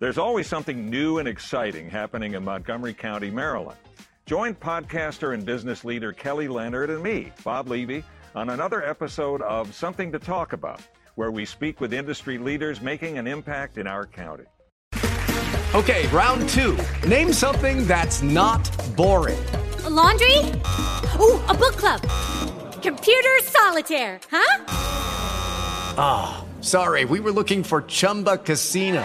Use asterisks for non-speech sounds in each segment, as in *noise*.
There's always something new and exciting happening in Montgomery County, Maryland. Join podcaster and business leader Kelly Leonard and me, Bob Levy, on another episode of Something to Talk About, where we speak with industry leaders making an impact in our county. Okay, round two. Name something that's not boring. A laundry? Ooh, a book club. Computer solitaire, huh? Ah, oh, sorry, we were looking for Chumba Casino.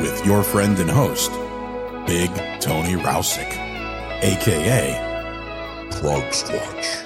with your friend and host, Big Tony Rousick, aka Prog Squatch.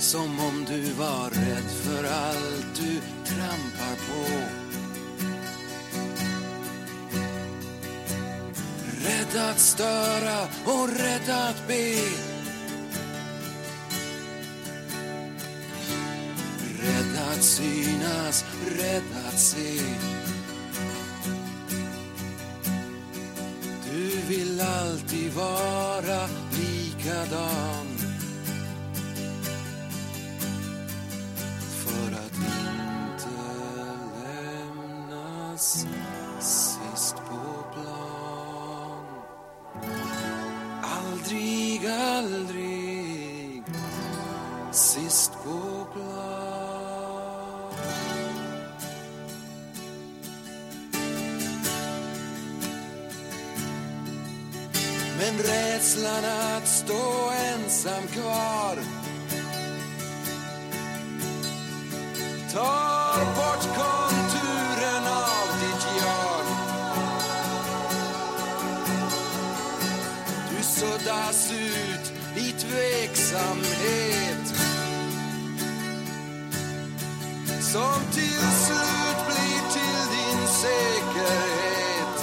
Som om du var rädd för allt du trampar på. Rädd att störa och rädd att be. Rädd att synas, rädd att se. Du vill alltid vara likadan. Att inte lämnas sist på plan. Aldrig, aldrig sist på plan. Men rädslan att stå ensam kvar tar bort konturen av ditt jag. Du suddas ut i tveksamhet som till slut blir till din säkerhet.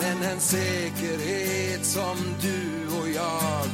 Men en säkerhet som du och jag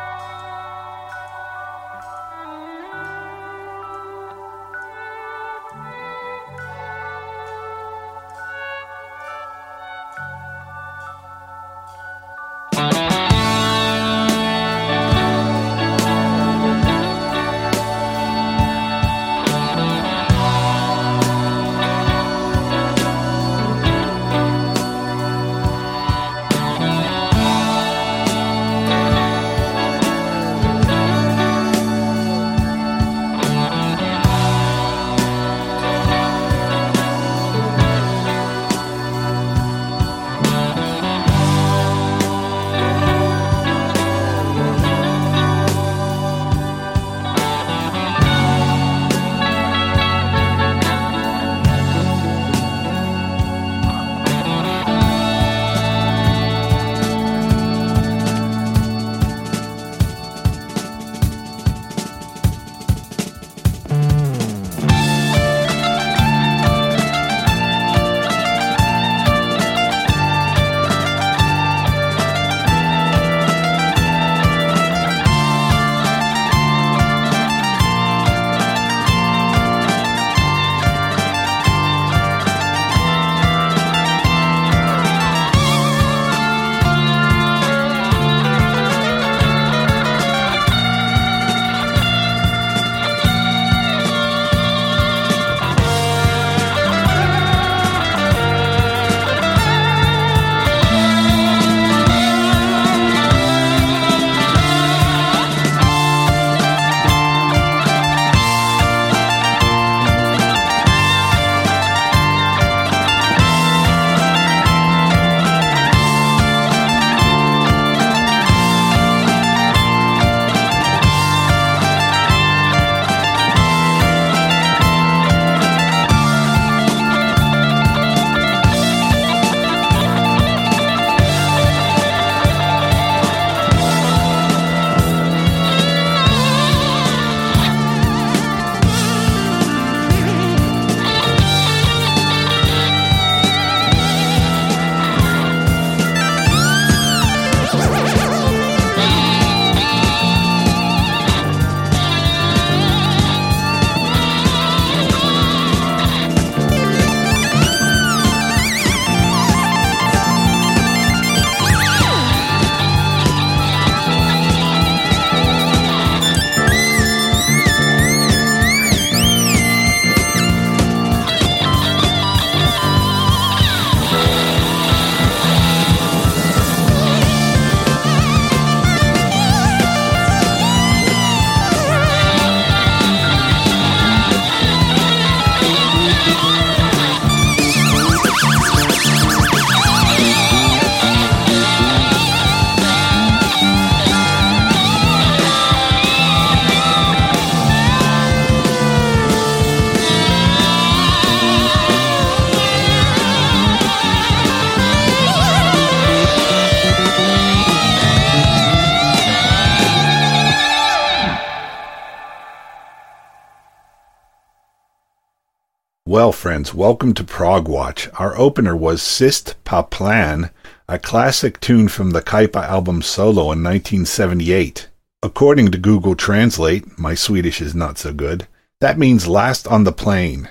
Well, friends, welcome to Prog Watch. Our opener was Sist Pa Plan, a classic tune from the Kaipa album Solo in 1978. According to Google Translate, my Swedish is not so good, that means last on the plane.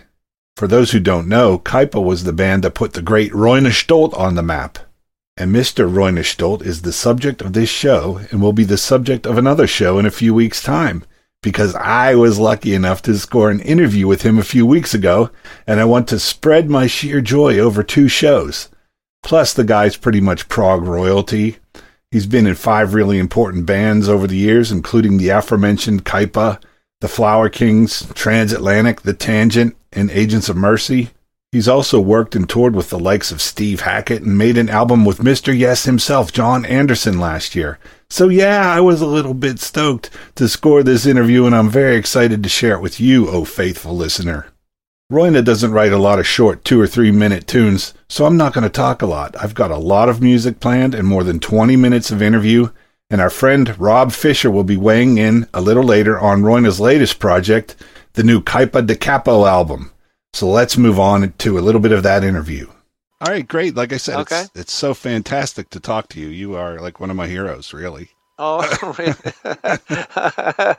For those who don't know, Kaipa was the band that put the great Roine Stolt on the map. And Mr. Roine Stolt is the subject of this show and will be the subject of another show in a few weeks' time because I was lucky enough to score an interview with him a few weeks ago, and I want to spread my sheer joy over two shows. Plus, the guy's pretty much prog royalty. He's been in five really important bands over the years, including the aforementioned Kaipa, the Flower Kings, Transatlantic, The Tangent, and Agents of Mercy. He's also worked and toured with the likes of Steve Hackett and made an album with Mr. Yes himself, Jon Anderson, last year. So, yeah, I was a little bit stoked to score this interview, and I'm very excited to share it with you, oh faithful listener. Roine doesn't write a lot of short two or three minute tunes, so I'm not going to talk a lot. I've got a lot of music planned and more than 20 minutes of interview, and our friend Rob Fisher will be weighing in a little later on Roine's latest project, the new Kaipa da Capo album. So let's move on to a little bit of that interview. All right, great. Like I said, Okay. it's it's so fantastic to talk to you. You are like one of my heroes, really. Oh, *laughs* *laughs* really?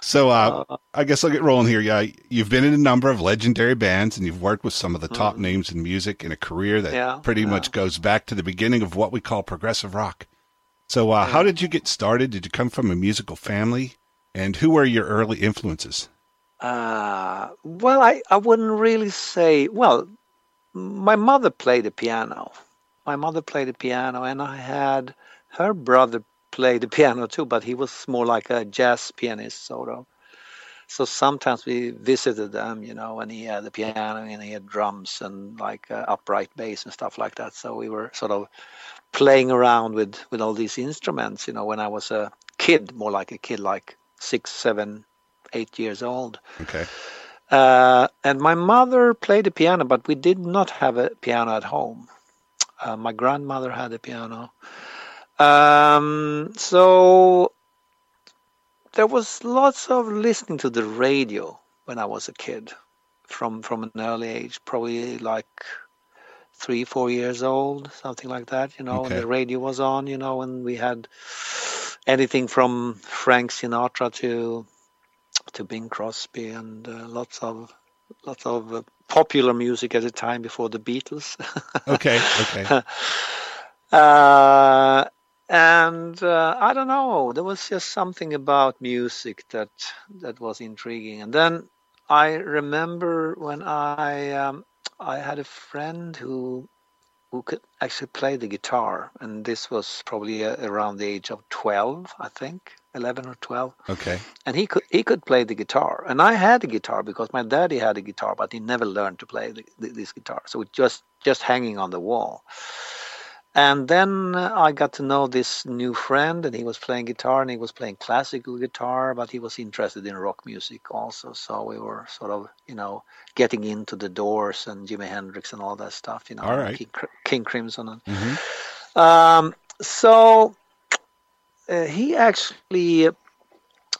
So uh, I guess I'll get rolling here. Yeah, you've been in a number of legendary bands, and you've worked with some of the top names in music in a career that Mm. Yeah, pretty yeah. much goes back to the beginning of what we call progressive rock. So, uh, how did you get started? Did you come from a musical family? And who were your early influences? Uh, well, I, I wouldn't really say. Well, my mother played the piano. My mother played the piano, and I had her brother play the *laughs* piano too, but he was more like a jazz pianist, sort of. So sometimes we visited them, you know, and he had the piano and he had drums and like uh, upright bass and stuff like that. So we were sort of playing around with with all these instruments, you know, when I was a kid, more like a kid, like six, seven, eight years old. Okay. Uh, and my mother played the piano, but we did not have a piano at home. Uh, my grandmother had a piano. Um, so there was lots of listening to the radio when I was a kid, from from an early age, probably like three, four years old, something like that. You know, Okay. and the radio was on. You know, and we had anything from Frank Sinatra to to Bing Crosby and uh, lots of lots of uh, popular music at the time before the Beatles. *laughs* Okay. Okay. *laughs* uh, and uh, I don't know, there was just something about music that that was intriguing. And then I remember when I um, I had a friend who who could actually play the guitar, and this was probably uh, around the age of twelve, I think, eleven or twelve. Okay. and he could he could play the guitar. And i had a guitar because my daddy had a guitar but he never learned to play the, the, this guitar. So it just just hanging on the wall and then i got to know this new friend and he was playing guitar and he was playing classical guitar but he was interested in rock music also so we were sort of you know getting into the doors and jimi hendrix and all that stuff you know All right. king, king crimson and Mhm. um, so uh, he actually,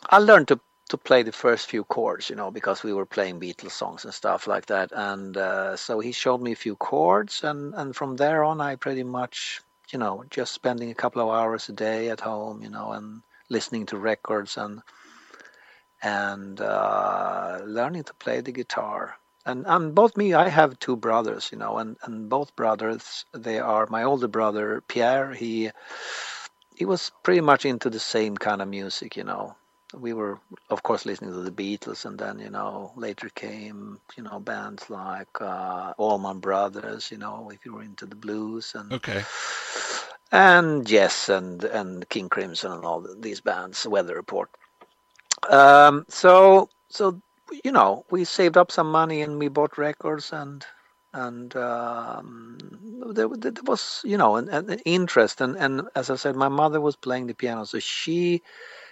I learned to to play the first few chords, you know, because we were playing Beatles songs and stuff like that. And uh, so he showed me a few chords, and and from there on, I pretty much, you know, just spending a couple of hours a day at home, you know, and listening to records and and uh, learning to play the guitar. And and both me, I have two brothers, you know, and and both brothers, they are my older brother Pierre. He he was pretty much into the same kind of music, you know. We were, of course, listening to the Beatles, and then, you know, later came, you know, bands like uh, Allman Brothers, you know, if you were into the blues, and Okay. and Yes, and and King Crimson, and all th- these bands, Weather Report. Um, so so you know, we saved up some money and we bought records and and um, there, there there was you know an, an interest and and as I said, my mother was playing the piano, so she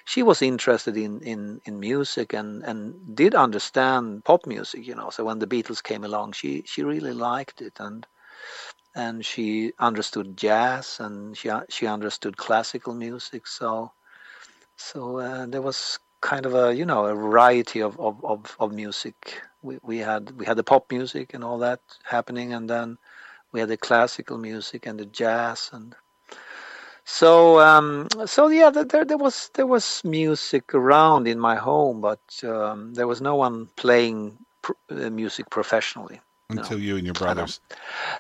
she was interested in in in music and and did understand pop music, you know. So when the Beatles came along, she she really liked it and and she understood jazz and she she understood classical music. So so uh, there was kind of a you know a variety of of of, of music. We we had we had the pop music and all that happening, and then we had the classical music and the jazz and so um, so yeah there, there was there was music around in my home, but um, there was no one playing pr- uh, music professionally. Until you and your brothers.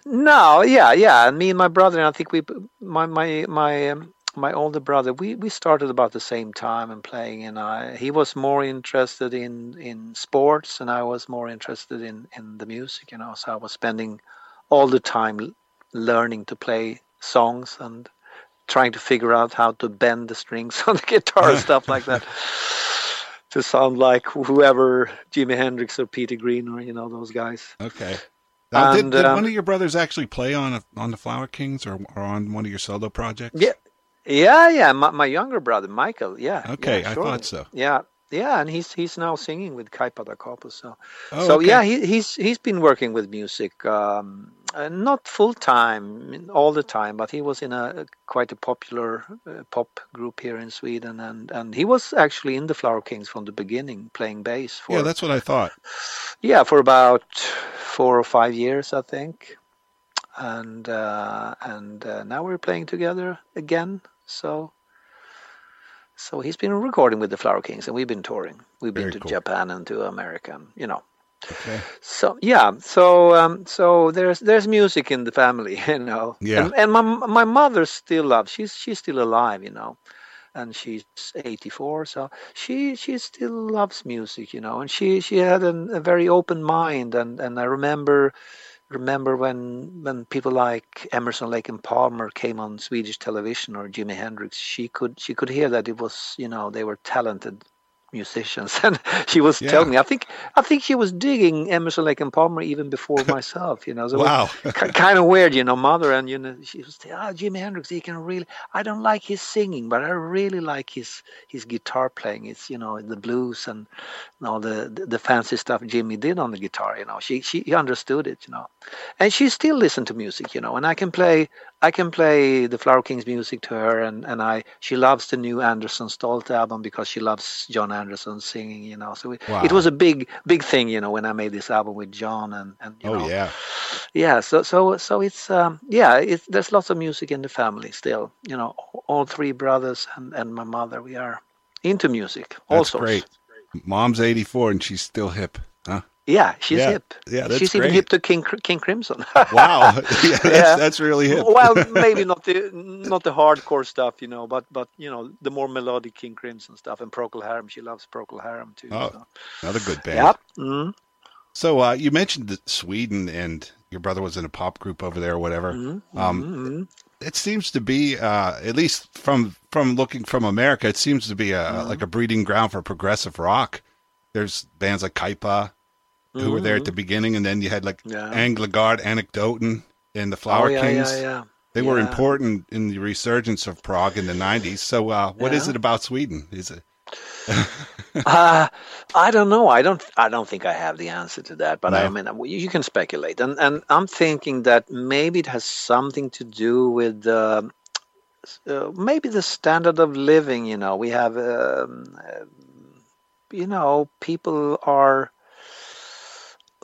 No, yeah, yeah. And me and my brother, and I think we, my my my um, my older brother, we we started about the same time and playing. And I, he was more interested in in sports, and I was more interested in in the music. You know, so I was spending all the time learning to play songs and trying to figure out how to bend the strings *laughs* on the guitar and stuff like that. To sound like whoever Jimi Hendrix or Peter Green or you know those guys. Okay. Now, did, And, did um, one of your brothers actually play on a, on the Flower Kings or, or on one of your solo projects? Yeah, yeah, yeah. My, my younger brother, Michael. Yeah. Okay, yeah, I sure. thought so. Yeah, yeah, and he's he's now singing with Kaipa da Capo. So, Oh, so okay. yeah, he, he's he's been working with music, um, uh, not full time all the time, but he was in a quite a popular uh, pop group here in Sweden, and and he was actually in the Flower Kings from the beginning, playing bass for Yeah, that's what I thought. yeah for about four or five years, I think. and uh, and uh, now we're playing together again. So so he's been recording with the Flower Kings, and we've been touring. We've been Very to cool. Japan and to America, and, you know. Okay. So yeah, so um, so there's there's music in the family, *laughs* you know. Yeah. And, and my my mother still loves. She's she's still alive, you know, and she's 84. So she she still loves music, you know. And she she had an, a very open mind, and and I remember remember when when people like Emerson, Lake and Palmer came on Swedish television or Jimi Hendrix. She could she could hear that it was you know they were talented musicians *laughs* and she was Yeah. telling me i think i think she was digging emerson lake and palmer even before *laughs* myself you know so Wow. *laughs* ki- kind of weird you know mother and you know she was saying ah jimi hendrix he can really i don't like his singing but i really like his his guitar playing it's you know the blues and you know, the, the the fancy stuff jimmy did on the guitar you know she she understood it you know and she still listened to music you know and i can play i can play the flower kings music to her and and i she loves the new anderson stolt album because she loves jon anderson singing you know so it, Wow. it was a big big thing you know when i made this album with jon and and you Oh know yeah. yeah so so so it's um yeah it's there's lots of music in the family still you know all three brothers and and my mother we are into music all That's sorts. great. Mom's 84 and she's still hip. Yeah she's Yeah. hip Yeah, she's even hip to king king crimson *laughs* Wow. *laughs* yeah, that's, Yeah. that's really hip. well maybe *laughs* not the not the hardcore stuff you know but but you know the more melodic king crimson stuff and procol harum she loves procol harum too Oh, so. Another good band. yep mm, So uh, you mentioned Sweden and your brother was in a pop group over there or whatever. Mm-hmm. Um, it seems to be, uh, at least from from looking from America, it seems to be a Mm-hmm. like a breeding ground for progressive rock. There's bands like Kaipa who were there at the beginning, and then you had like Mm-hmm. Yeah. Anglagard, Anecdoten, and the Flower oh, yeah, Kings. yeah yeah They were important in the resurgence of prog in the '90s. So, uh, what is it about Sweden? Is it? *laughs* Uh, I don't know. I don't. I don't think I have the answer to that. But No. I mean, you can speculate, and and I'm thinking that maybe it has something to do with uh, uh, maybe the standard of living. You know, we have, um, uh, you know, people are.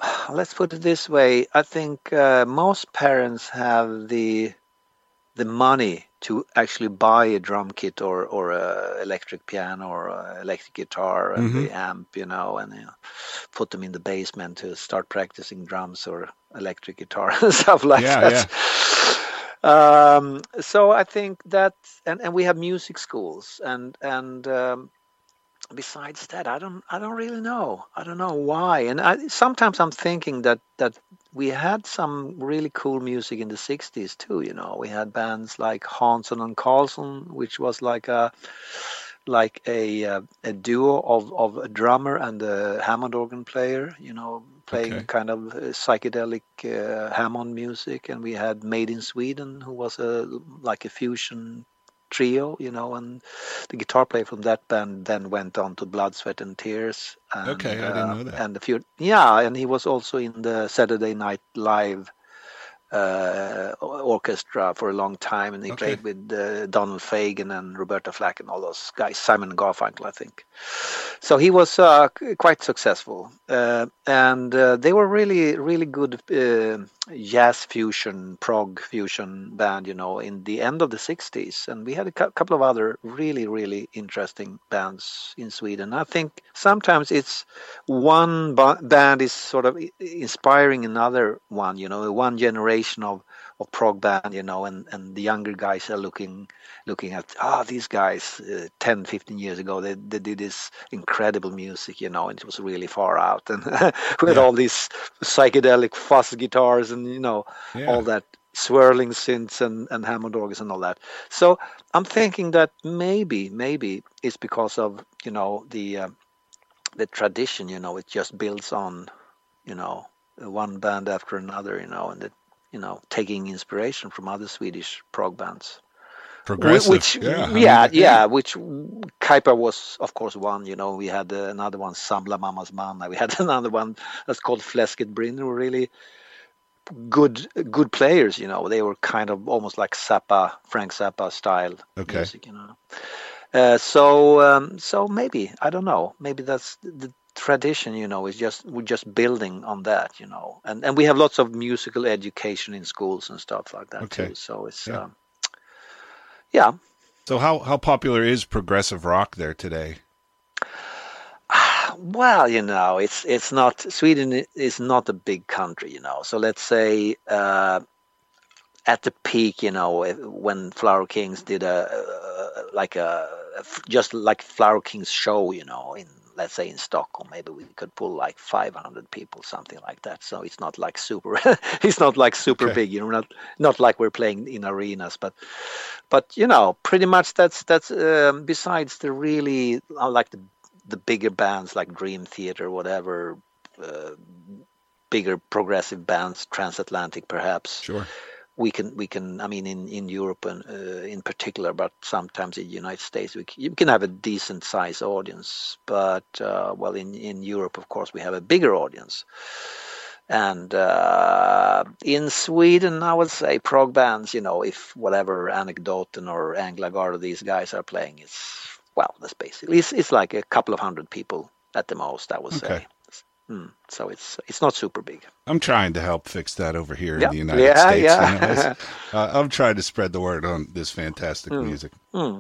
*sighs* Let's put it this way. I think uh, most parents have the the money to actually buy a drum kit or or a electric piano or a electric guitar and the amp, you know, and you know, put them in the basement to start practicing drums or electric guitar *laughs* and stuff like Yeah, that. *sighs* Um, so I think that, and, and we have music schools, and and um, besides that, I don't I don't really know. I don't know why. And I, sometimes I'm thinking that that we had some really cool music in the 60s too you know we had bands like Hansson and Karlsson which was like a like a uh, a duo of of a drummer and a Hammond organ player you know playing Okay. kind of uh, psychedelic uh, Hammond music and we had Made in Sweden who was a like a fusion trio you know and the guitar player from that band then went on to Blood Sweat and Tears and, Okay, I didn't uh, know that. and a few yeah and he was also in the Saturday Night Live uh, orchestra for a long time, and he Okay. played with uh, Donald Fagen and Roberta Flack and all those guys, Simon Garfunkel, I think. So he was uh, quite successful, uh, and uh, they were really, really good uh, jazz fusion, prog fusion band, you know, in the end of the '60s, and we had a cou- couple of other really, really interesting bands in Sweden. I think sometimes it's one ba- band is sort of inspiring another one, you know, one generation of, of prog band, you know, and, and the younger guys are looking looking at, ah, these guys uh, 10, 15 years ago, they, they did this incredible music, you know, and it was really far out. And *laughs* with Yeah. all these psychedelic fuzz guitars and, you know, Yeah. all that swirling synths and, and Hammond organs and all that. So I'm thinking that maybe, maybe it's because of, you know, the, uh, the tradition, you know, it just builds on, you know, one band after another, you know, and it, you know, taking inspiration from other Swedish prog bands. Progressive. Which, yeah. I yeah, mean, yeah, which Kaipa was, of course, one. You know, we had uh, another one, Samla Mammas Manna. We had *laughs* another one that's called Fläsket Brinner. Were really good, good players. You know, they were kind of almost like Zappa, Frank Zappa style Okay. music. You know, uh, so um, so maybe I don't know. Maybe that's the tradition, you know, is just we're just building on that, you know, and and we have lots of musical education in schools and stuff like that Okay. too. So it's Yeah. um, yeah, So how how popular is progressive rock there today? *sighs* Well, you know, it's it's not Sweden is not a big country, you know. So let's say uh, at the peak, you know, when Flower Kings did a uh, like a just like Flower Kings show, you know, in let's say in Stockholm, maybe we could pull like 500 people, something like that. So it's not like super, *laughs* it's not like super Okay. big, you know, not not like we're playing in arenas, but but you know, pretty much that's that's um, besides the really uh, like the the bigger bands like Dream Theater, whatever, uh, bigger progressive bands, transatlantic perhaps. Sure. We can we can I mean in in Europe and uh, in particular, but sometimes in the United States we c- you can have a decent size audience, but uh, well in in Europe of course we have a bigger audience. And uh, in Sweden, I would say prog bands, you know, if whatever Anecdoten or Anglagard or these guys are playing, it's well, that's basically it's, it's like a couple of hundred people at the most, I would Okay. say. Mm, so it's it's not super big. I'm trying to help fix that over here Yeah. in the United Yeah, States. yeah. *laughs* uh, I'm trying to spread the word on this fantastic Hmm. music.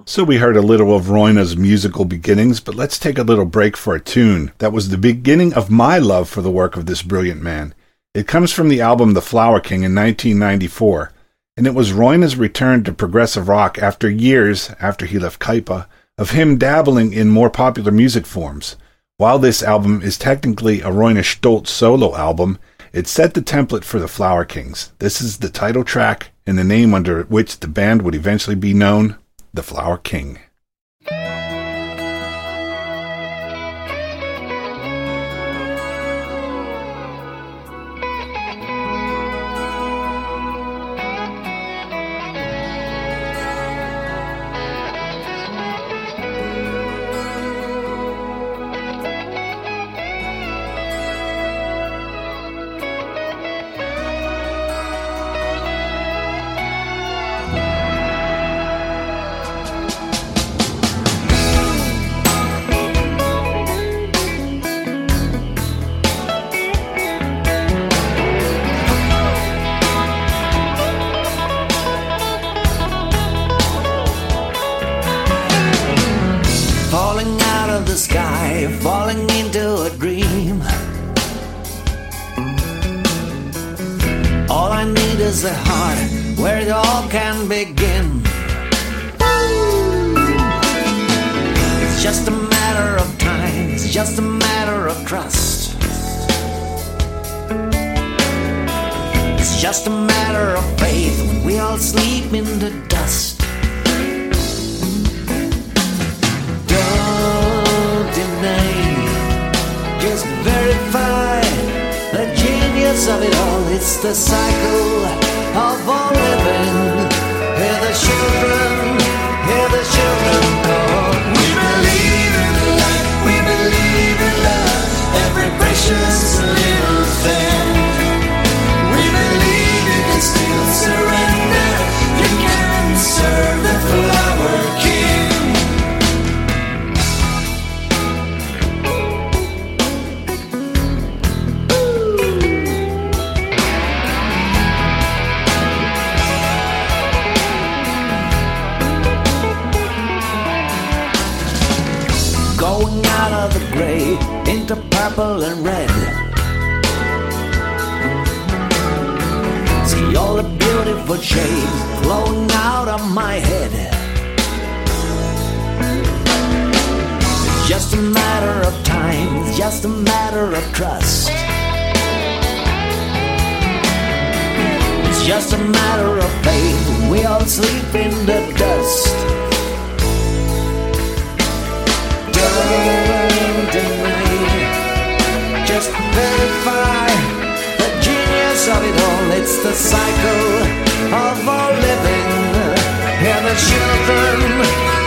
So we heard a little of Roine's musical beginnings, but let's take a little break for a tune that was the beginning of my love for the work of this brilliant man. It comes from the album The Flower King in 1994, and it was Roine's return to progressive rock after years after he left Kaipa of him dabbling in more popular music forms. While this album is technically a Roine Stolt's solo album, it set the template for the Flower Kings. This is the title track and the name under which the band would eventually be known, The Flower King. Is a heart where it all can begin. It's just a matter of time, it's just a matter of trust. It's just a matter of faith when we all sleep in the dust. Don't deny, just verify the genius of it all. It's the cycle of all living. Purple and red. See all the beautiful shades flowing out of my head. It's just a matter of time, it's just a matter of trust. It's just a matter of faith, we all sleep in the dust. Don't deny, just verify the genius of it all. It's the cycle of all living. Hear the children,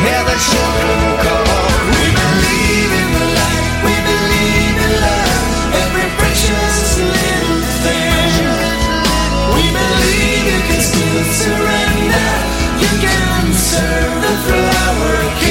hear the children call. We believe in the light, we believe in love, every precious little thing. We believe you can still surrender, you can serve the flower king.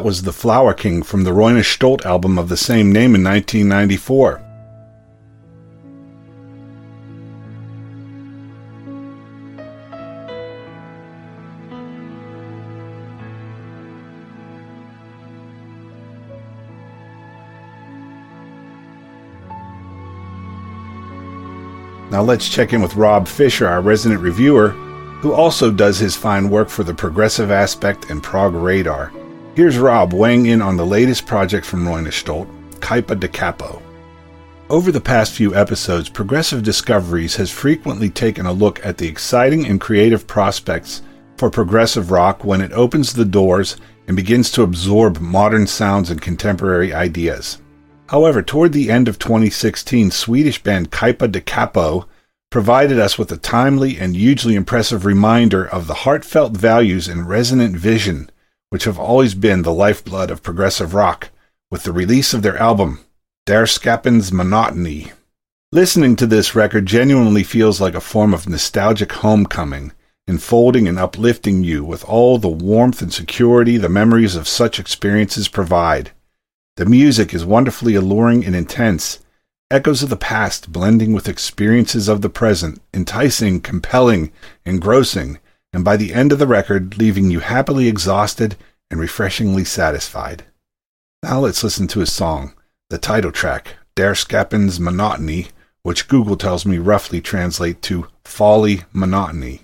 That was The Flower King from the Roine Stolt album of the same name in 1994. Now let's check in with Rob Fisher, our resident reviewer, who also does his fine work for the Progressive Aspect and Prog Radar. Here's Rob weighing in on the latest project from Roine Stolt, Kaipa da Capo. Over the past few episodes, Progressive Discoveries has frequently taken a look at the exciting and creative prospects for progressive rock when it opens the doors and begins to absorb modern sounds and contemporary ideas. However, toward the end of 2016, Swedish band Kaipa da Capo provided us with a timely and hugely impressive reminder of the heartfelt values and resonant vision which have always been the lifeblood of progressive rock with the release of their album, Dårskapens Monotoni. Listening to this record genuinely feels like a form of nostalgic homecoming, enfolding and uplifting you with all the warmth and security the memories of such experiences provide. The music is wonderfully alluring and intense, echoes of the past blending with experiences of the present, enticing, compelling, engrossing, and by the end of the record, leaving you happily exhausted and refreshingly satisfied. Now let's listen to his song, the title track, Dårskapens Monotoni, which Google tells me roughly translate to folly monotony.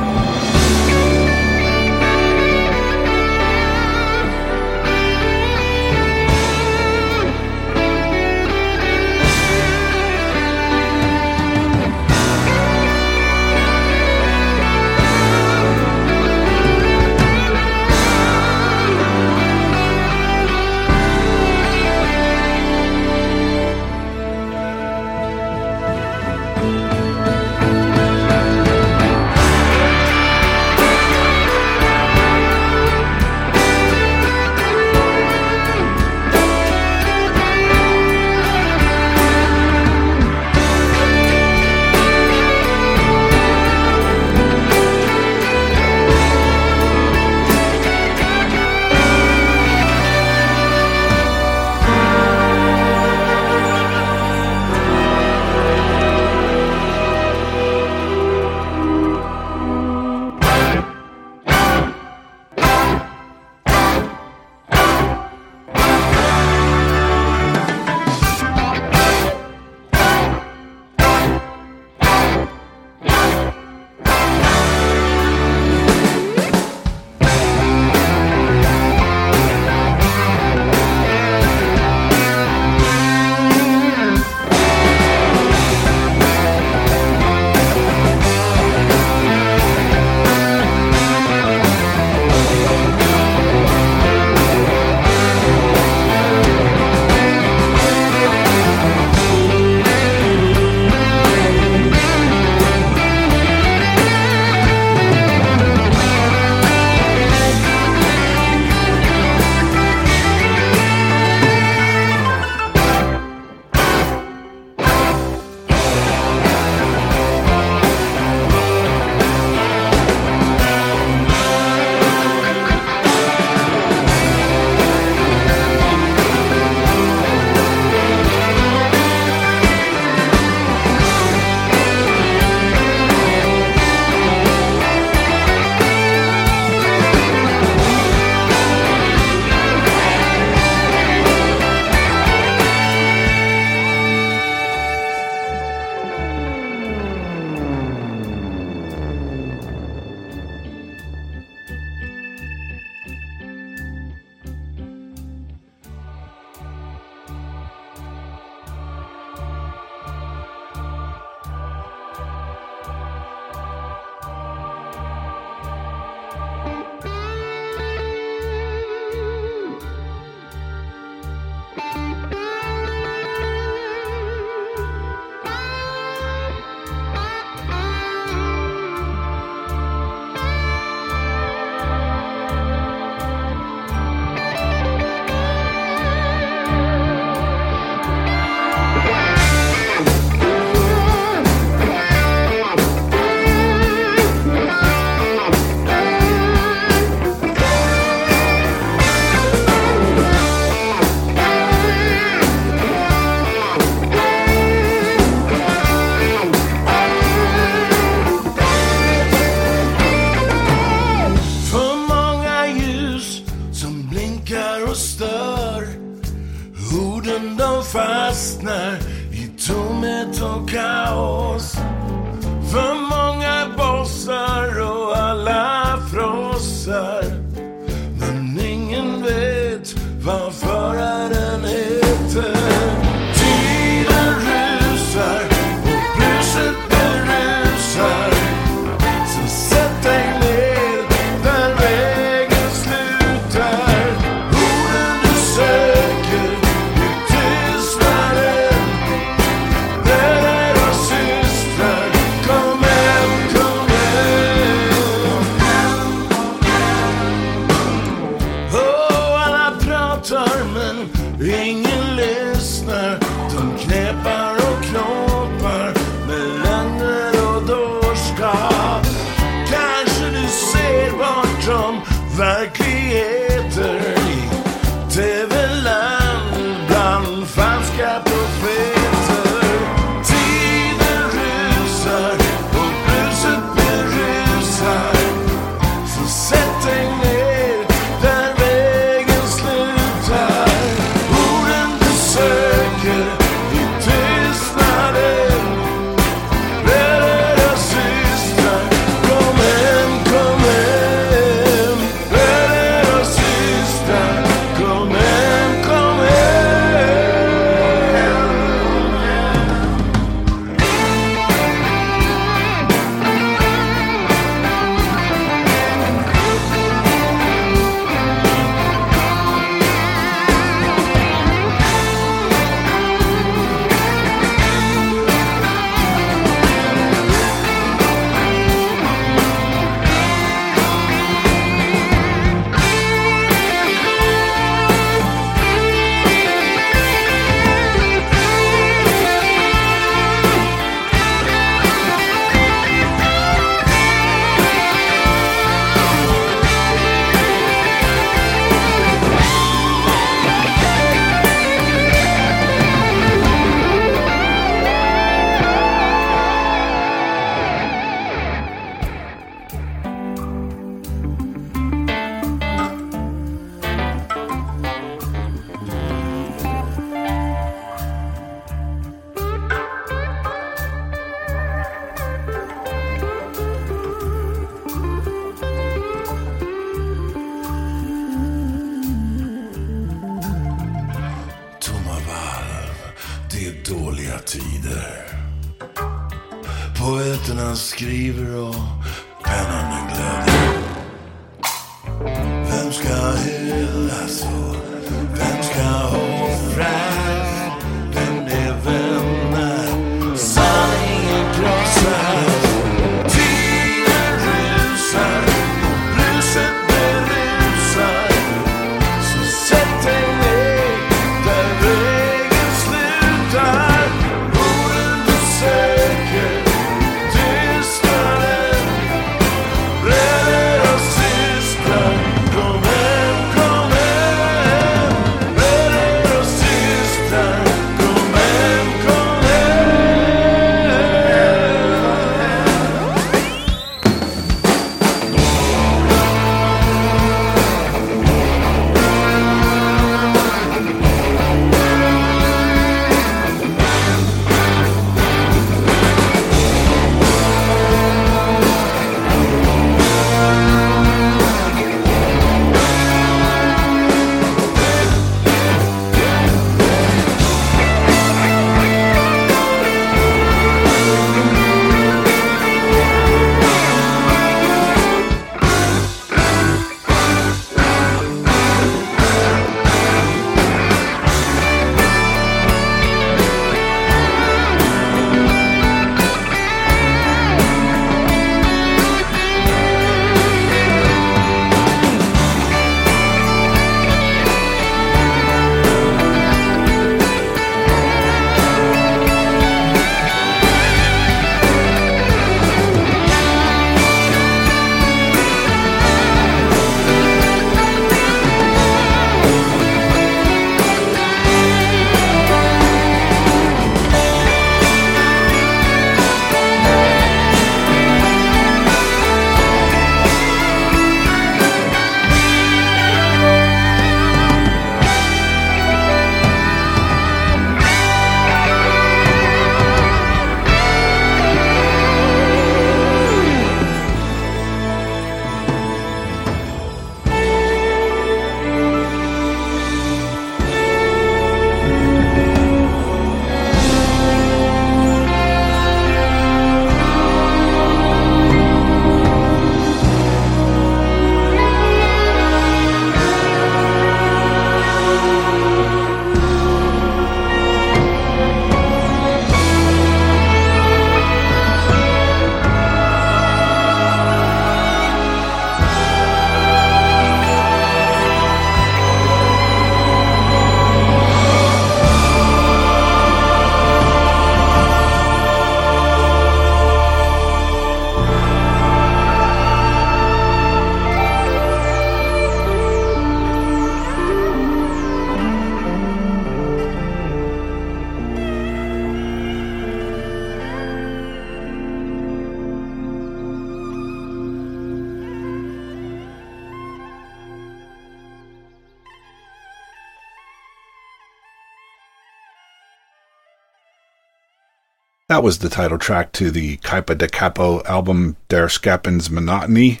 That was the title track to the Kaipa da Capo album Dårskapens Monotoni.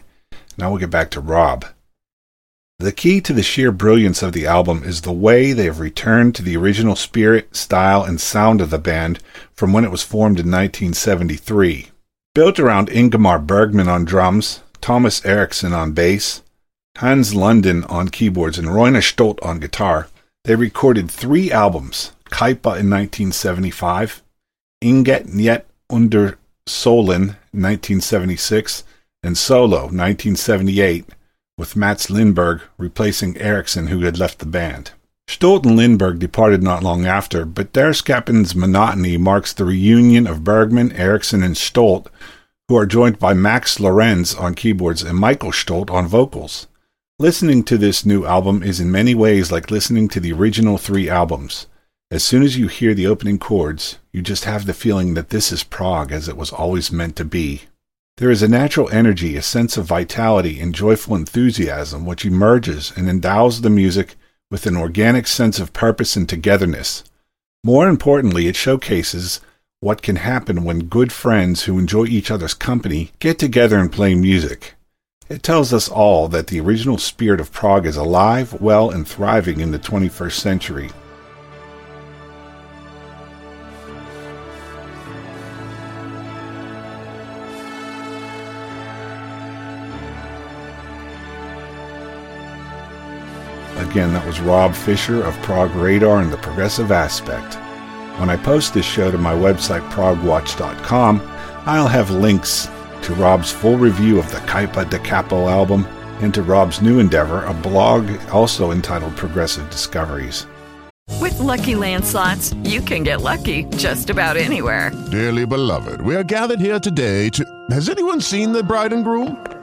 Now we'll get back to Rob. The key to the sheer brilliance of the album is the way they have returned to the original spirit, style, and sound of the band from when it was formed in 1973. Built around Ingemar Bergman on drums, Thomas Eriksson on bass, Hans Lundin on keyboards, and Roine Stolt on guitar, they recorded three albums Kaipa in 1975, Inget Nytt Under Solen 1976, and Solo 1978, with Mats Lindberg replacing Eriksson, who had left the band. Stolt and Lindberg departed not long after, but Dårskapens Monotoni marks the reunion of Bergman, Eriksson, and Stolt, who are joined by Max Lorentz on keyboards and Michael Stolt on vocals. Listening to this new album is in many ways like listening to the original three albums. As soon as you hear the opening chords, you just have the feeling that this is prog as it was always meant to be. There is a natural energy, a sense of vitality, and joyful enthusiasm which emerges and endows the music with an organic sense of purpose and togetherness. More importantly, it showcases what can happen when good friends who enjoy each other's company get together and play music. It tells us all that the original spirit of prog is alive, well, and thriving in the 21st century. Again, that was Rob Fisher of Prog Radar and the Progressive Aspect. When I post this show to my website, progwatch.com, I'll have links to Rob's full review of the Kaipa da Capo album and to Rob's new endeavor, a blog also entitled Progressive Discoveries. With Lucky Land slots, you can get lucky just about anywhere. Dearly beloved, we are gathered here today to. Has anyone seen the bride and groom?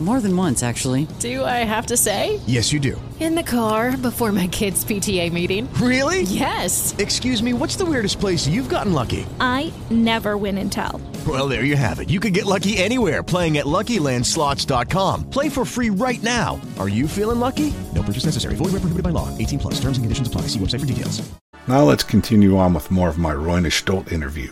More than once, actually. Do I have to say? Yes, you do. In the car before my kids' PTA meeting. Really? Yes. Excuse me, what's the weirdest place you've gotten lucky? I never win and tell. Well, there you have it. You can get lucky anywhere playing at LuckyLandSlots.com. Play for free right now. Are you feeling lucky? No purchase necessary. Void where prohibited by law. 18 plus. Terms and conditions apply. See website for details. Now let's continue on with more of my Roine Stolt interview.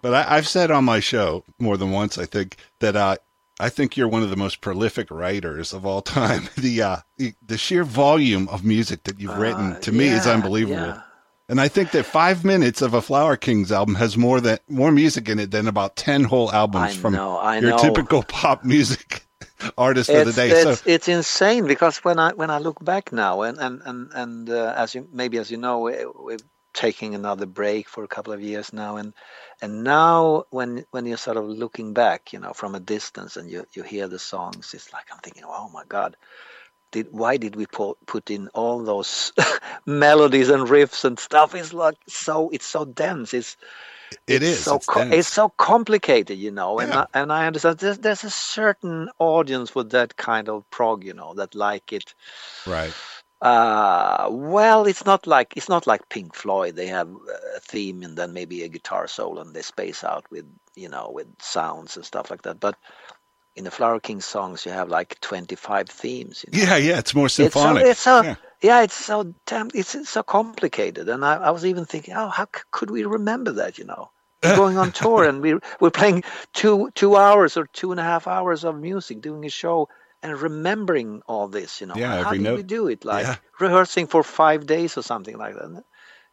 But I, I've said on my show more than once, I think, that uh, I think you're one of the most prolific writers of all *laughs* time. The uh, the, sheer volume of music that you've written to me is unbelievable. yeah. And I think that five minutes of a Flower Kings album has more than more music in it than about ten whole albums I from know, your know. typical *laughs* pop music *laughs* artist of the day. It's, so it's insane because when I when I look back now and and and, and uh, as you maybe as you know we, we're taking another break for a couple of years now and and now when when you're sort of looking back you know from a distance and you you hear the songs it's like I'm thinking oh my god did why did we put put in all those *laughs* melodies and riffs and stuff it's like so it's so dense it's it it's is. so it's co- dense. it's so complicated, you know, and Yeah. I, and I understand there's, there's a certain audience with that kind of prog, you know, that like it. right. Uh, well, it's not like it's not like Pink Floyd. They have a theme and then maybe a guitar solo, and they space out with you know with sounds and stuff like that. But in the Flower King songs, you have like 25 themes. You know? Yeah, yeah. It's more It's so, symphonic. it's so yeah. yeah. it's so damn, it's, it's so complicated. And I, I was even thinking, oh, how c- could we remember that? You know, We're *laughs* going on tour and we we're playing two two hours or two and a half hours of music, doing a show, and remembering all this. You know, Yeah, how did we do it? Like Yeah. rehearsing for five days or something like that.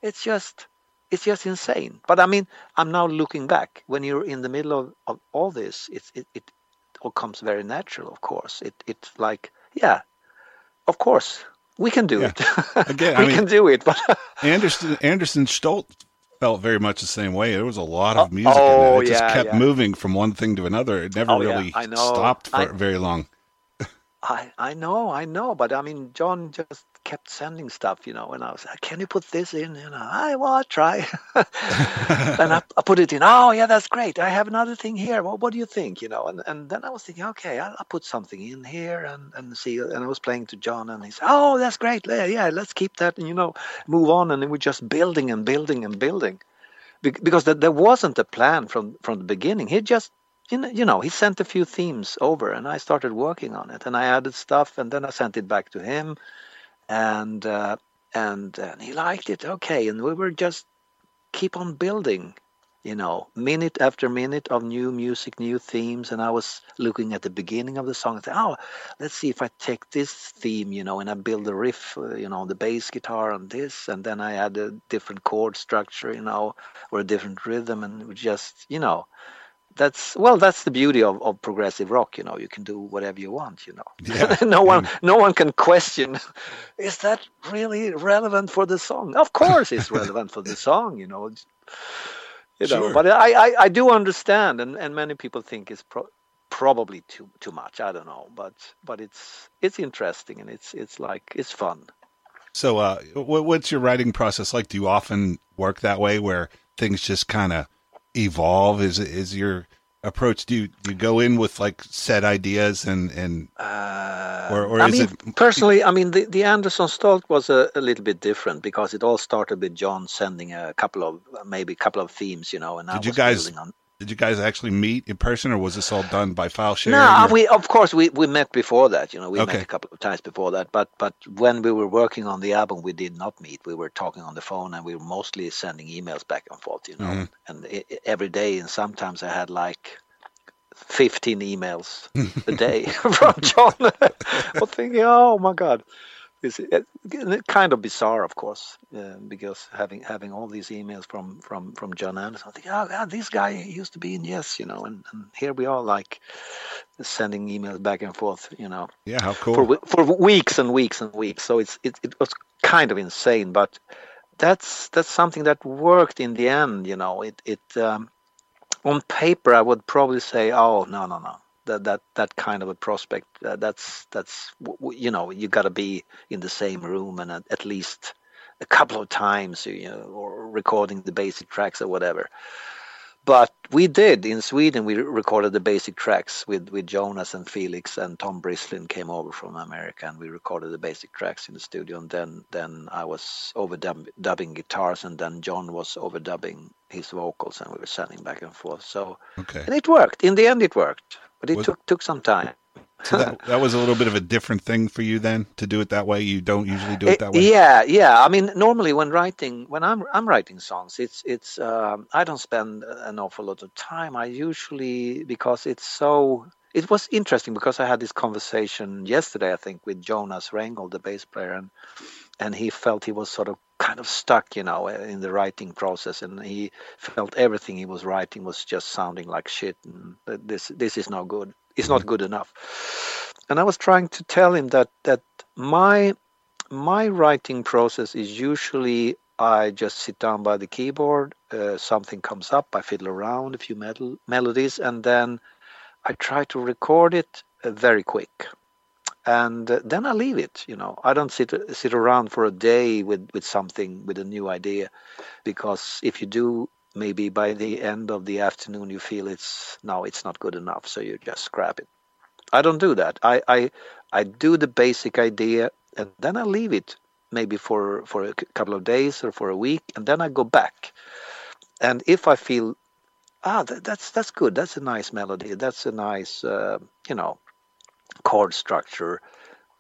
It's just it's just insane. But I mean, I'm now looking back. When you're in the middle of, of all this, it's it, it all comes very natural. Of course, it it's like yeah, of course we can do Yeah. it. *laughs* Again, we I mean- can do it. But *laughs* Anderson Anderson Stolt felt very much the same way. There was a lot of oh, music in oh, it. It just kept yeah. moving from one thing to another. It never Oh, yeah, really know. stopped for I- very long. I I know I know. But I mean, Jon just kept sending stuff, you know, and I was like, "Can you put this in?" You know, I well, I'll try. *laughs* and I, *laughs* I put it in. Oh yeah, that's great. I have another thing here. Well, what do you think? You know, and, and then I was thinking, okay, I'll, I'll put something in here and and see. And I was playing to Jon, and he said, "Oh, that's great. Yeah, yeah, let's keep that and you know, move on." And then we're just building and building and building, Be- because there, there wasn't a plan from from the beginning. He just you know, he sent a few themes over, and I started working on it, and I added stuff, and then I sent it back to him, and uh, and and he liked it. Okay, and we were just keep on building, you know, minute after minute of new music, new themes, and I was looking at the beginning of the song and say, oh, let's see if I take this theme, you know, and I build a riff, uh, you know, the bass guitar on this, and then I add a different chord structure, you know, or a different rhythm, and we just, you know that's well that's the beauty of, of progressive rock you know you can do whatever you want you know Yeah. *laughs* no one no one can question is that really relevant for the song of course it's *laughs* relevant for the song you know you know Sure. but I, I i do understand and and many people think it's pro- probably too too much i don't know but but it's it's interesting and it's it's like it's fun So, uh, what, what's your writing process like? Do you often work that way, where things just kind of evolve? Is is your approach? Do you do you go in with like set ideas and and uh, or or I is mean, it personally, I mean, the, the Anderson Stolt was a, a little bit different because it all started with Jon sending a couple of, maybe a couple of themes, you know, and I Did you guys on. Did you guys actually meet in person, or was this all done by file sharing? No, or- we of course we, we met before that, you know, we Okay. met a couple of times before that, but but when we were working on the album, we did not meet. We were talking on the phone, and we were mostly sending emails back and forth, you know, Mhm. and i i- every day, and sometimes I had like. 15 emails a day *laughs* from Jon. *laughs* I'm thinking, oh my God, uh, kind of bizarre, of course, uh, because having having all these emails from from from Jon Anderson, I think, oh God, this guy used to be in Yes, you know, and, and here we are, like sending emails back and forth, you know, yeah, how cool. for for weeks and weeks and weeks. So it's it, it was kind of insane, but that's that's something that worked in the end. You know, it it um, on paper I would probably say, oh no no no. That, that that kind of a prospect uh, that's that's you know you got to be in the same room and at, at least a couple of times you know or recording the basic tracks or whatever but we did in Sweden. We recorded the basic tracks with, with Jonas and Felix and Tom Brislin came over from America, and we recorded the basic tracks in the studio. And then then I was overdubbing guitars, and then John was overdubbing his vocals, and we were sending back and forth. So Okay. and it worked. In the end, it worked, but it Was- took took some time. So that, *laughs* that was a little bit of a different thing for you then to do it that way. You don't usually do it that way. Yeah, yeah. I mean, normally when writing, when I'm I'm writing songs, it's it's um, I don't spend an awful lot of time. I usually because it's so. It was interesting because I had this conversation yesterday, I think, with Jonas Reingold, the bass player, and and he felt he was sort of kind of stuck, you know, in the writing process, and he felt everything he was writing was just sounding like shit, and this this is no good. It's not good enough. And I was trying to tell him that that my my writing process is usually I just sit down by the keyboard, uh, something comes up, I fiddle around a few metal, melodies, and then I try to record it uh, very quick. And uh, then I leave it, you know. I don't sit sit around for a day with, with something with a new idea, because if you do, maybe by the end of the afternoon you feel it's no, it's not good enough, so you just scrap it. I don't do that. I, I I do the basic idea and then I leave it maybe for for a couple of days or for a week and then I go back. And if I feel ah that, that's that's good, that's a nice melody, that's a nice uh, you know chord structure,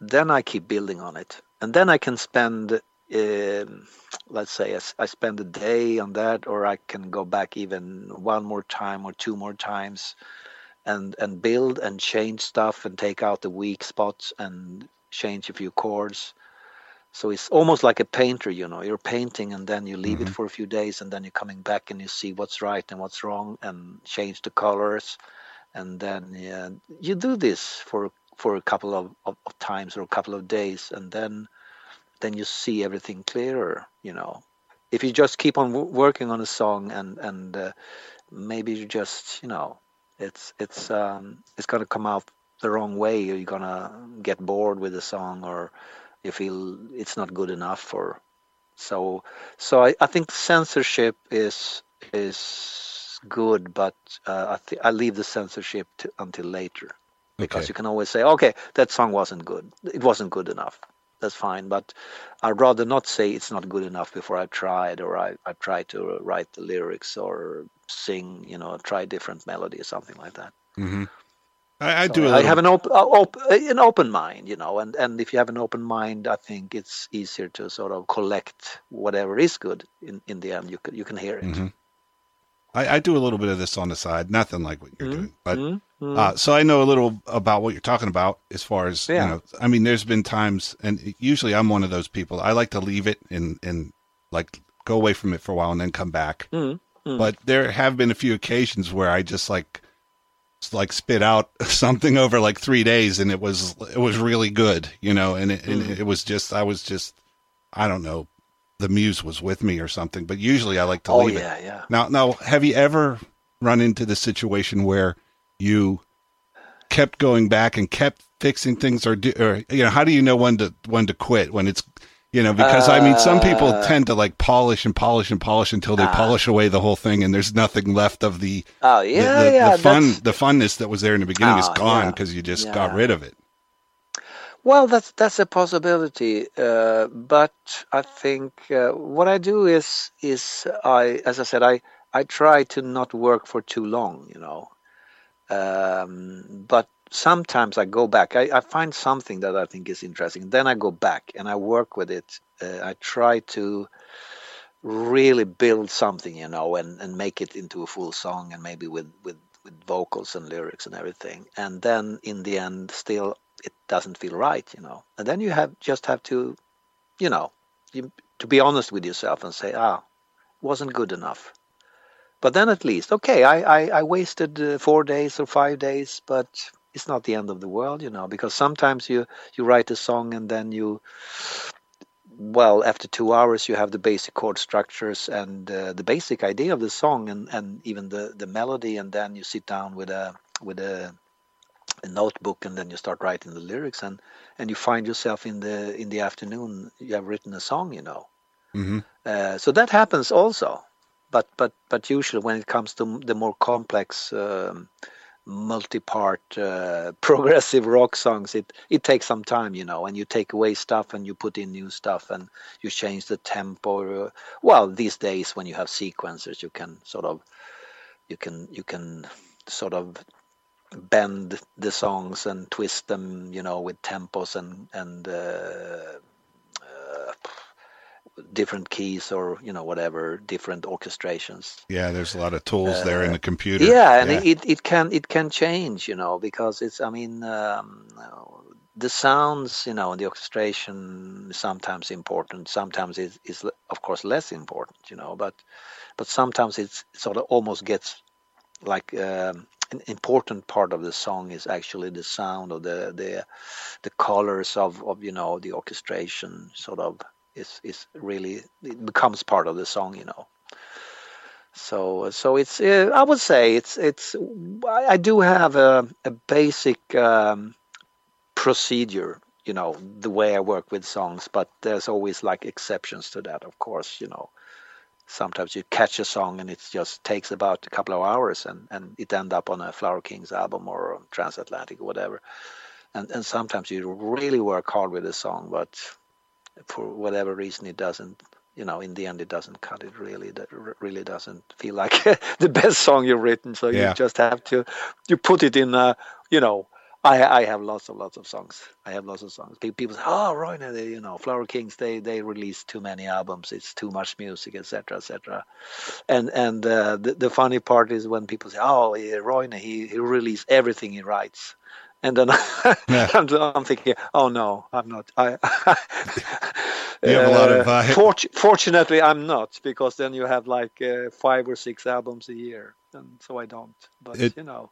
then I keep building on it. And then I can spend um, let's say I spend a day on that or I can go back even one more time or two more times and and build and change stuff and take out the weak spots and change a few chords. So it's almost like a painter, you know. You're painting and then you leave it for a few days and then you're coming back and you see what's right and what's wrong and change the colors. And then you do this for for a couple of, of, of times or a couple of days and then then you see everything clearer, you know. If you just keep on w- working on a song and and uh, maybe you just, you know, it's it's um it's gonna come out the wrong way or you're gonna get bored with the song or you feel it's not good enough for. So so I, I think censorship is is good, but uh, I th- I leave the censorship to, until later because Okay. you can always say, okay, that song wasn't good. It wasn't good enough. That's fine, but I'd rather not say it's not good enough before I tried or I, I try to write the lyrics or sing, you know, try different melody or something like that. hmm I, I So do. I little, have an open, op- an open mind, you know, and, and if you have an open mind, I think it's easier to sort of collect whatever is good. In, in the end, you can you can hear it. Mhm. I, I do a little bit of this on the side. Nothing like what you're doing, but Mhm. Mhm. uh, so I know a little about what you're talking about as far as Yeah. you know. I mean, there's been times, and usually I'm one of those people. I like to leave it and and like go away from it for a while and then come back. Mhm. Mhm. But there have been a few occasions where I just like like spit out *laughs* something over like three days, and it was it was really good, you know, and it, and Mhm. it was just I was just I don't know. The muse was with me or something, but usually I like to Oh, leave yeah, it. yeah. Now, now, have you ever run into the situation where you kept going back and kept fixing things, or, do, or you know, how do you know when to when to quit when it's you know because I mean some people Uh, tend to like polish and polish and polish until they Ah. polish away the whole thing, and there's nothing left of the Oh yeah, the, yeah. the fun the funness that was there in the beginning is Ah, gone yeah. because you just got rid of it. Well, that's that's a possibility, uh, but I think uh, what I do is is I, as I said, I I try to not work for too long, you know. Um, but sometimes I go back. I, I find something that I think is interesting, then I go back and I work with it. Uh, I try to really build something, you know, and, and make it into a full song, and maybe with with with vocals and lyrics and everything. And then in the end, still it doesn't feel right, you know. And then you have just have to, you know, you, to be honest with yourself and say, ah, wasn't good enough. But then at least, okay, I I, I wasted uh, four days or five days, but it's not the end of the world, you know, because sometimes you you write a song and then you well after two hours you have the basic chord structures and uh, the basic idea of the song and, and even the, the melody and then you sit down with a with a, a notebook and then you start writing the lyrics and and you find yourself in the in the afternoon you have written a song you know mm-hmm. uh, so that happens also but but but usually when it comes to the more complex um, multi-part uh, *laughs* progressive rock songs it it takes some time you know and you take away stuff and you put in new stuff and you change the tempo well these days when you have sequencers you can sort of you can you can sort of bend the songs and twist them you know with tempos and and uh, uh, different keys or you know whatever different orchestrations Yeah, there's a lot of tools there in the computer. Uh, yeah, and It, it can it can change, you know, because it's I mean um, the sounds, you know, and the orchestration is sometimes important. Sometimes it is of course less important, you know, but but sometimes it's it sort of almost gets like um, important part of the song is actually the sound of the the the colors of of you know the orchestration sort of is is really it becomes part of the song, you know. So so it's uh, I would say it's it's I do have a a basic um, procedure, you know, the way I work with songs, but there's always like exceptions to that, of course, you know. Sometimes you catch a song and it just takes about a couple of hours and, and it end up on a Flower Kings album or on Transatlantic or whatever. And and sometimes you really work hard with a song, but for whatever reason it doesn't you know in the end it doesn't cut it really that really doesn't feel like *laughs* the best song you've written so Yeah. you just have to you put it in a you know I, I have lots of lots of songs. I have lots of songs. People say, "Oh, Roine, they, you know, Flower Kings, they they release too many albums. It's too much music, etc., etc." And and uh, the the funny part is when people say, "Oh, yeah, Roine, he he released everything he writes," and then *laughs* I'm, I'm thinking, "Oh no, I'm not. I *laughs* You have a lot of, uh, fort- fortunately, I'm not because then you have like uh, five or six albums a year, and so I don't. But It- you know,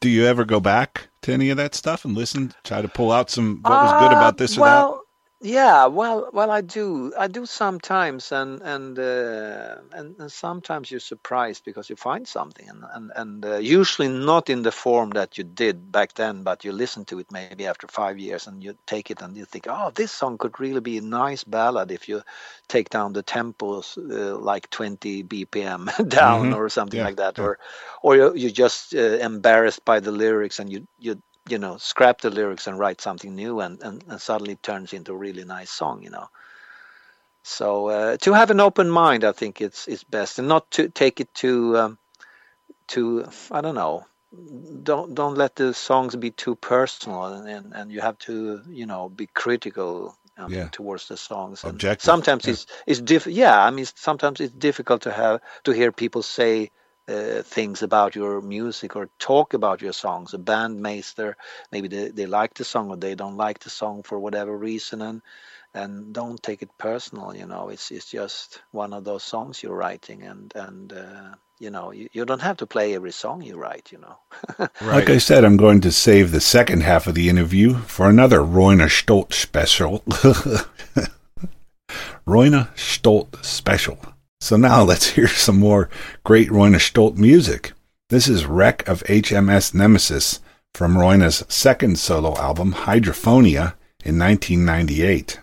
Do you ever go back to any of that stuff and listen, try to pull out some what was good Uh, about this or well, Yeah, well, well, I do. I do sometimes, and and uh, and, and sometimes you're surprised because you find something, and and and uh, usually not in the form that you did back then, but you listen to it maybe after five years, and you take it and you think, oh, this song could really be a nice ballad if you take down the tempos uh, like 20 BPM *laughs* down Mhm. or something Yeah, like that, yeah. or or you you're just uh, embarrassed by the lyrics and you you you know scrap the lyrics and write something new and, and, and suddenly it turns into a really nice song you know so uh, to have an open mind i think it's it's best and not to take it to um, to i don't know don't don't let the songs be too personal and, and, and you have to you know be critical um, Yeah. towards the songs and Objective, sometimes yeah. it's it's diff yeah i mean sometimes it's difficult to have to hear people say uh, things about your music or talk about your songs a bandmaster maybe they, they like the song or they don't like the song for whatever reason and and don't take it personal you know it's it's just one of those songs you're writing and and uh, you know you, you don't have to play every song you write you know Like I said, I'm going to save the second half of the interview for another Roine Stolt special. *laughs* Roine Stolt special. So now *laughs* let's hear some more great Roine Stolt music. This is Wreck of HMS Nemesis from Roine's second solo album, Hydrophonia, in 1998.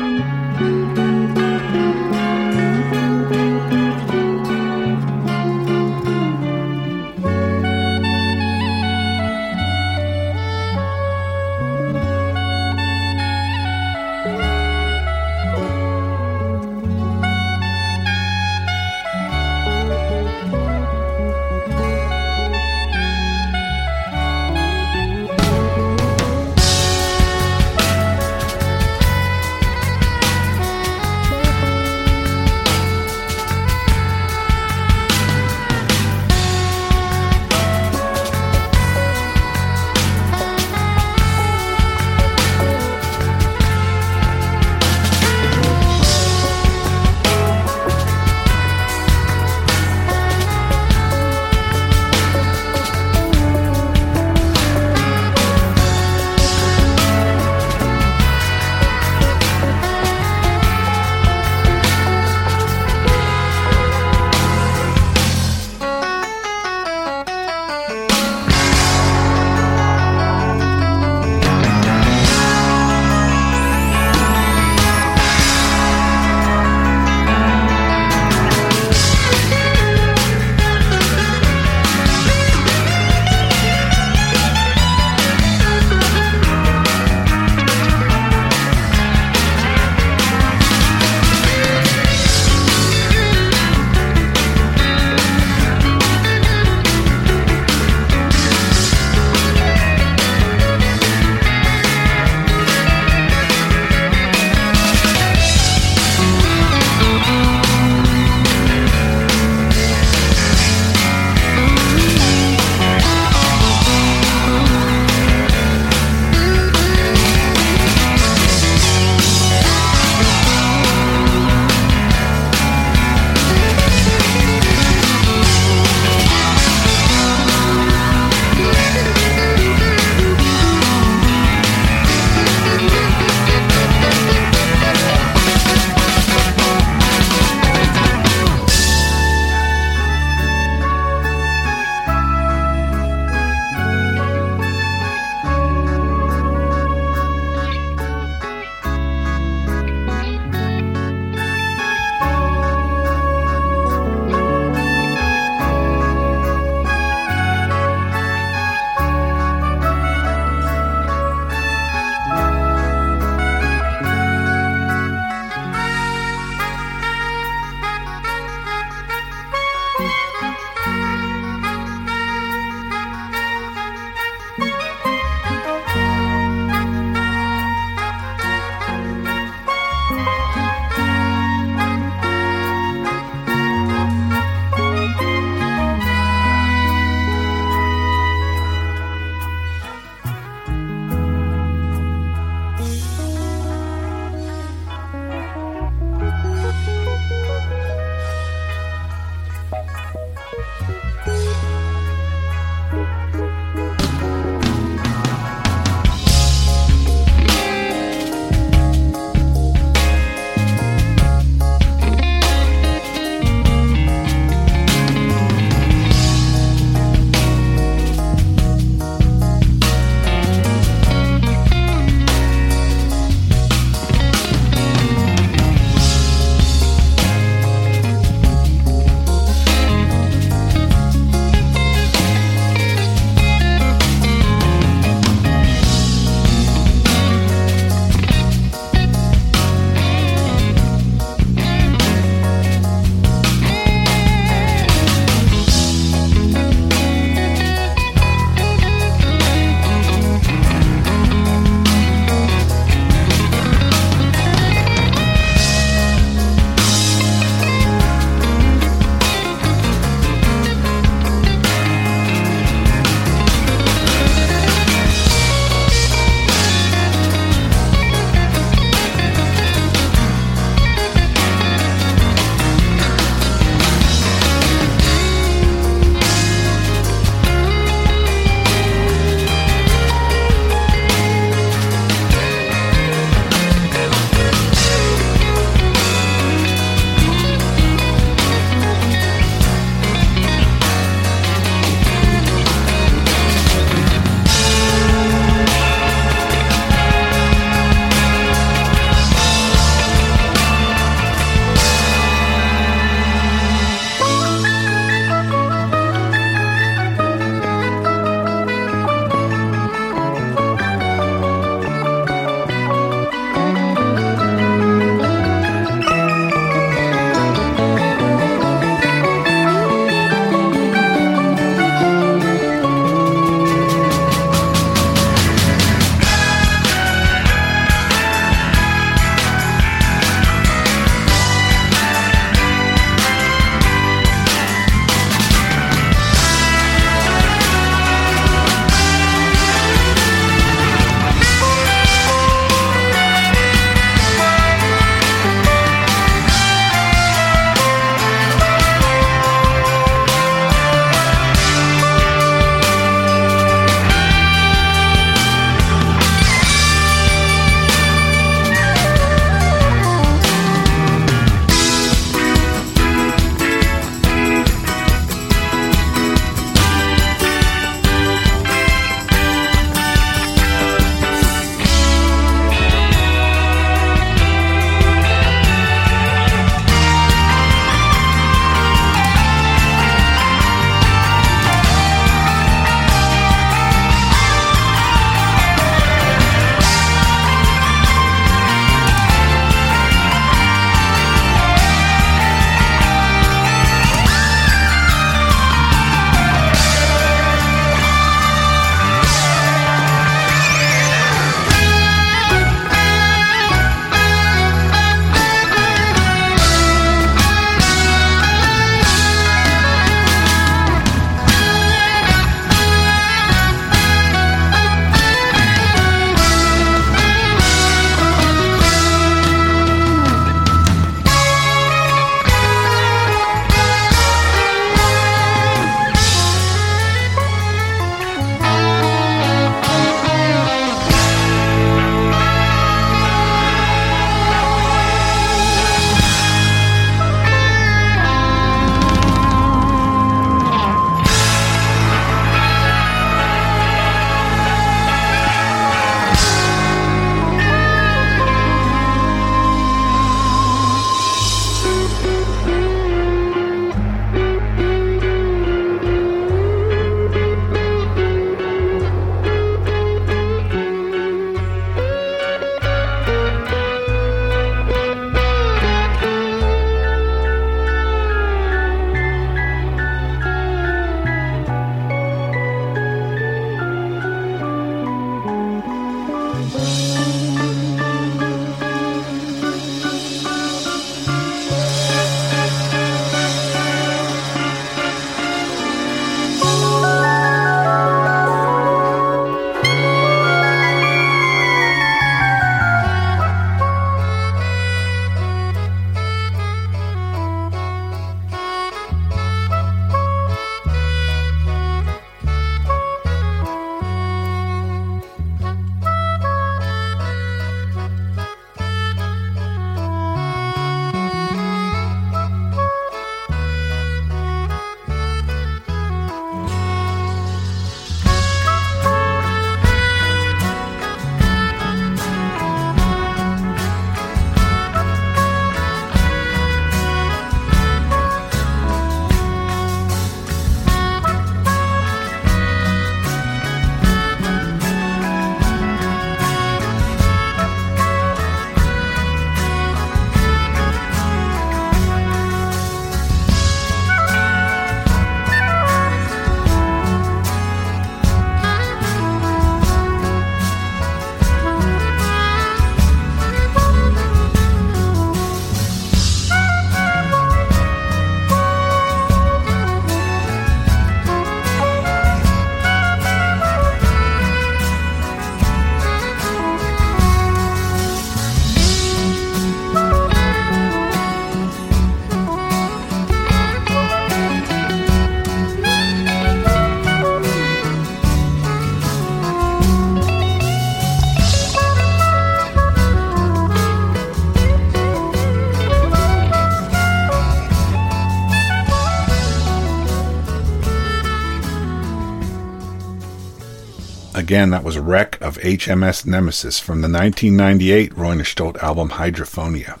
Again, that was Wreck of HMS Nemesis from the 1998 Roine Stolt album Hydrophonia.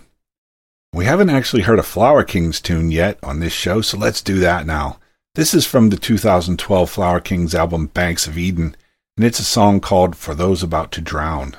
We haven't actually heard a Flower Kings tune yet on this show, so let's do that now. This is from the 2012 Flower Kings album Banks of Eden, and it's a song called For Those About to Drown.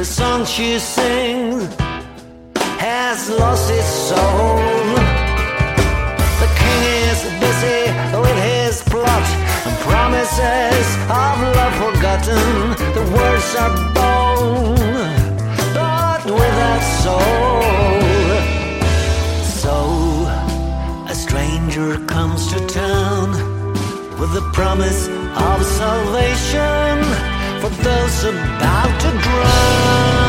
The song she sings has lost its soul. The king is busy with his plot and promises of love forgotten. The words are bold, but without soul. So a stranger comes to town with the promise of salvation for those about to drown.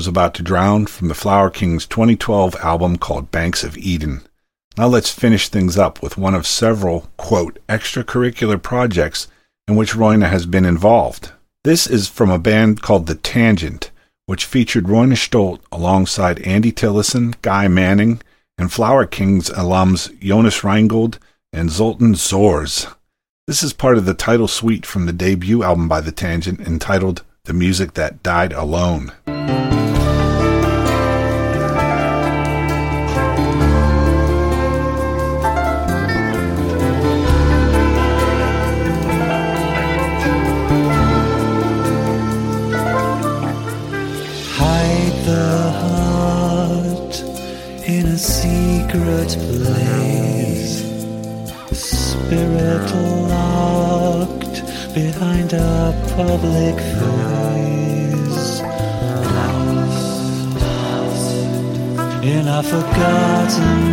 was about to drown from the Flower Kings 2012 album called Banks of Eden. Now let's finish things up with one of several, quote, extracurricular projects in which Roine has been involved. This is from a band called The Tangent, which featured Roine Stolt alongside Andy Tillison, Guy Manning, and Flower Kings alums Jonas Reingold and Zoltan Csörsz. This is part of the title suite from the debut album by The Tangent entitled The Music That Died Alone. public face. lost In our forgotten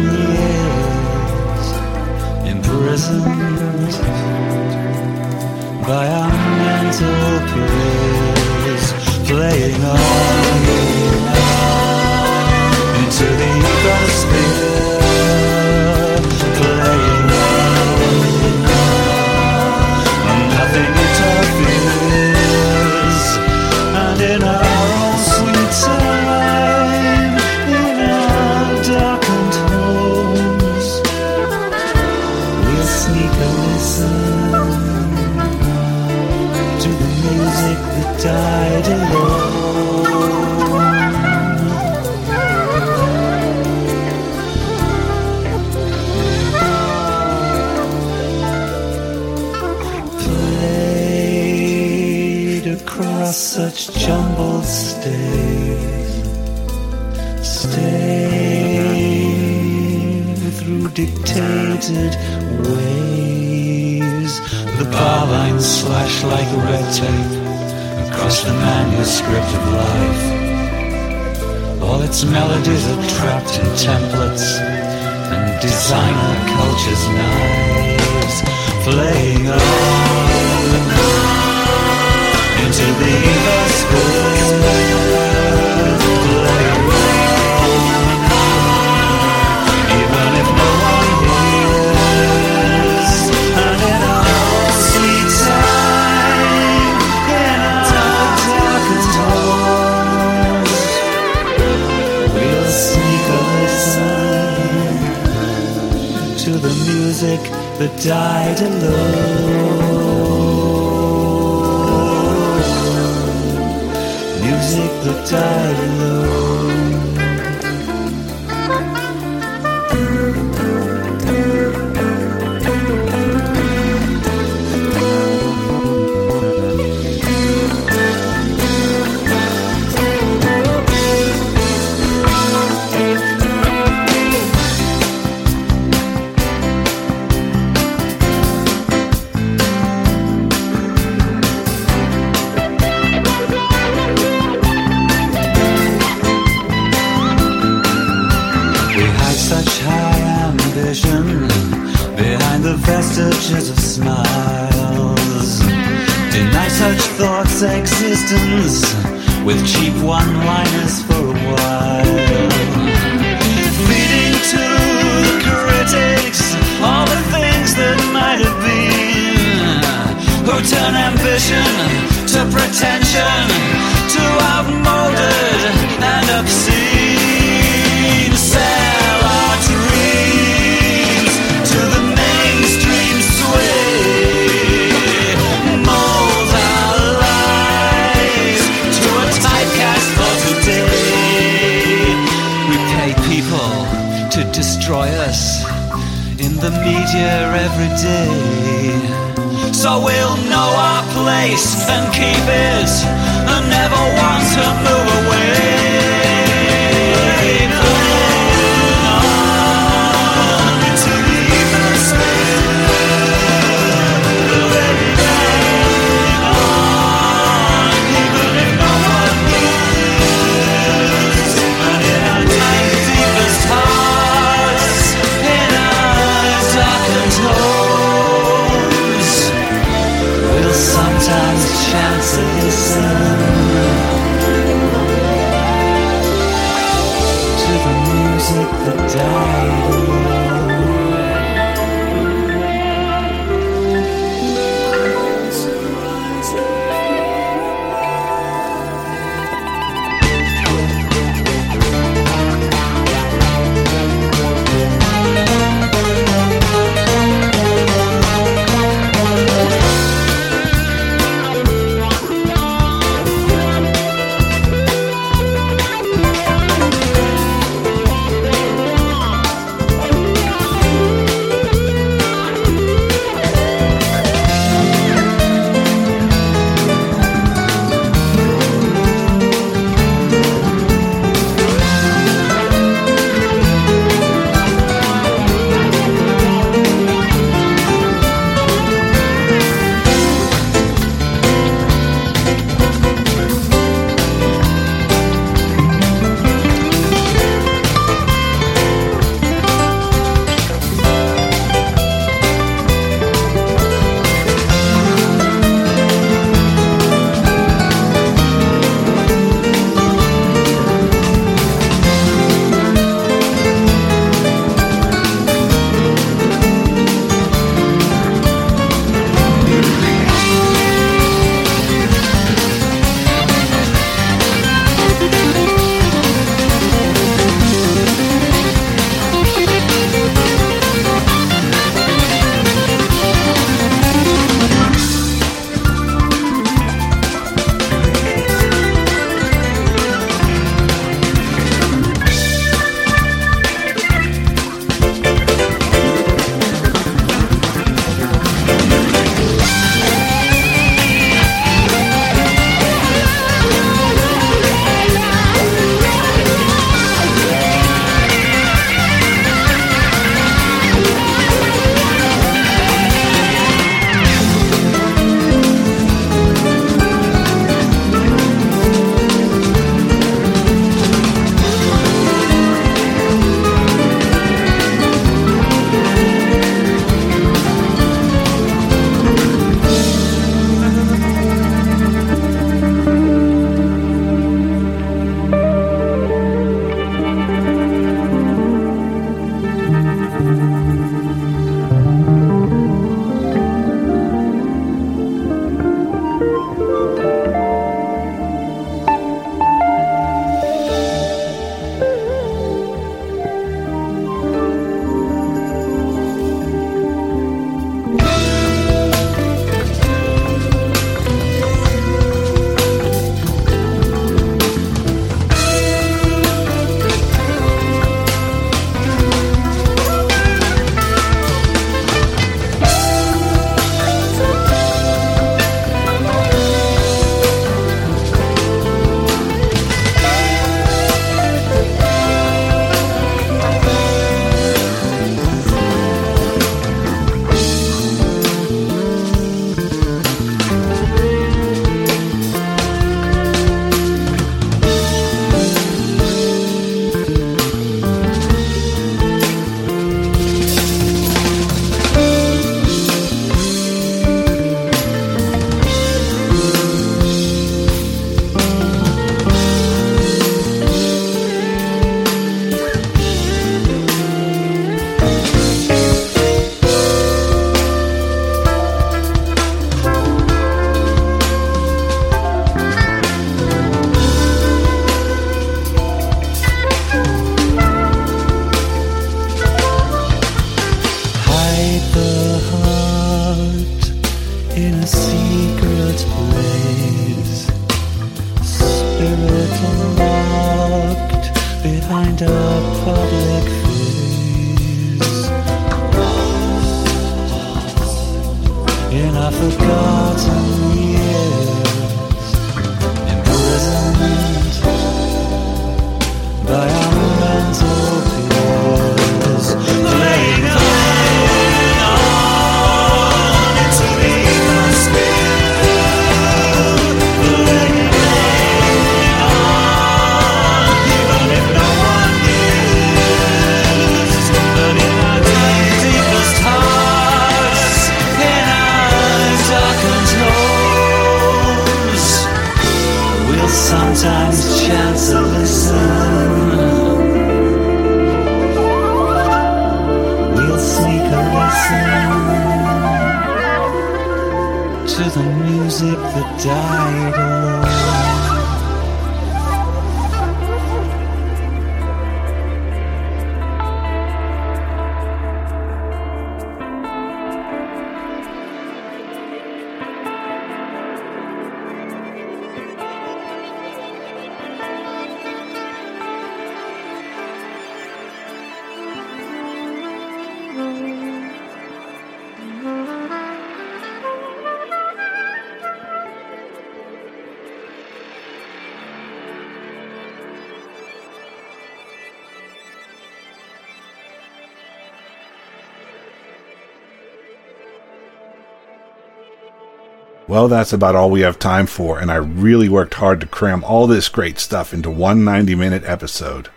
That's about all we have time for, and I really worked hard to cram all this great stuff into one 90 minute episode.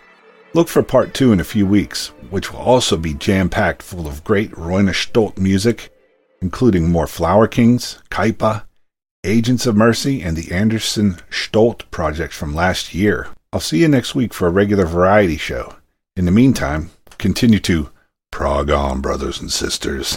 Look for part two in a few weeks, which will also be jam packed full of great Roine Stolt music, including more Flower Kings, Kaipa, Agents of Mercy, and the Anderson Stolt projects from last year. I'll see you next week for a regular variety show. In the meantime, continue to prog on, brothers and sisters.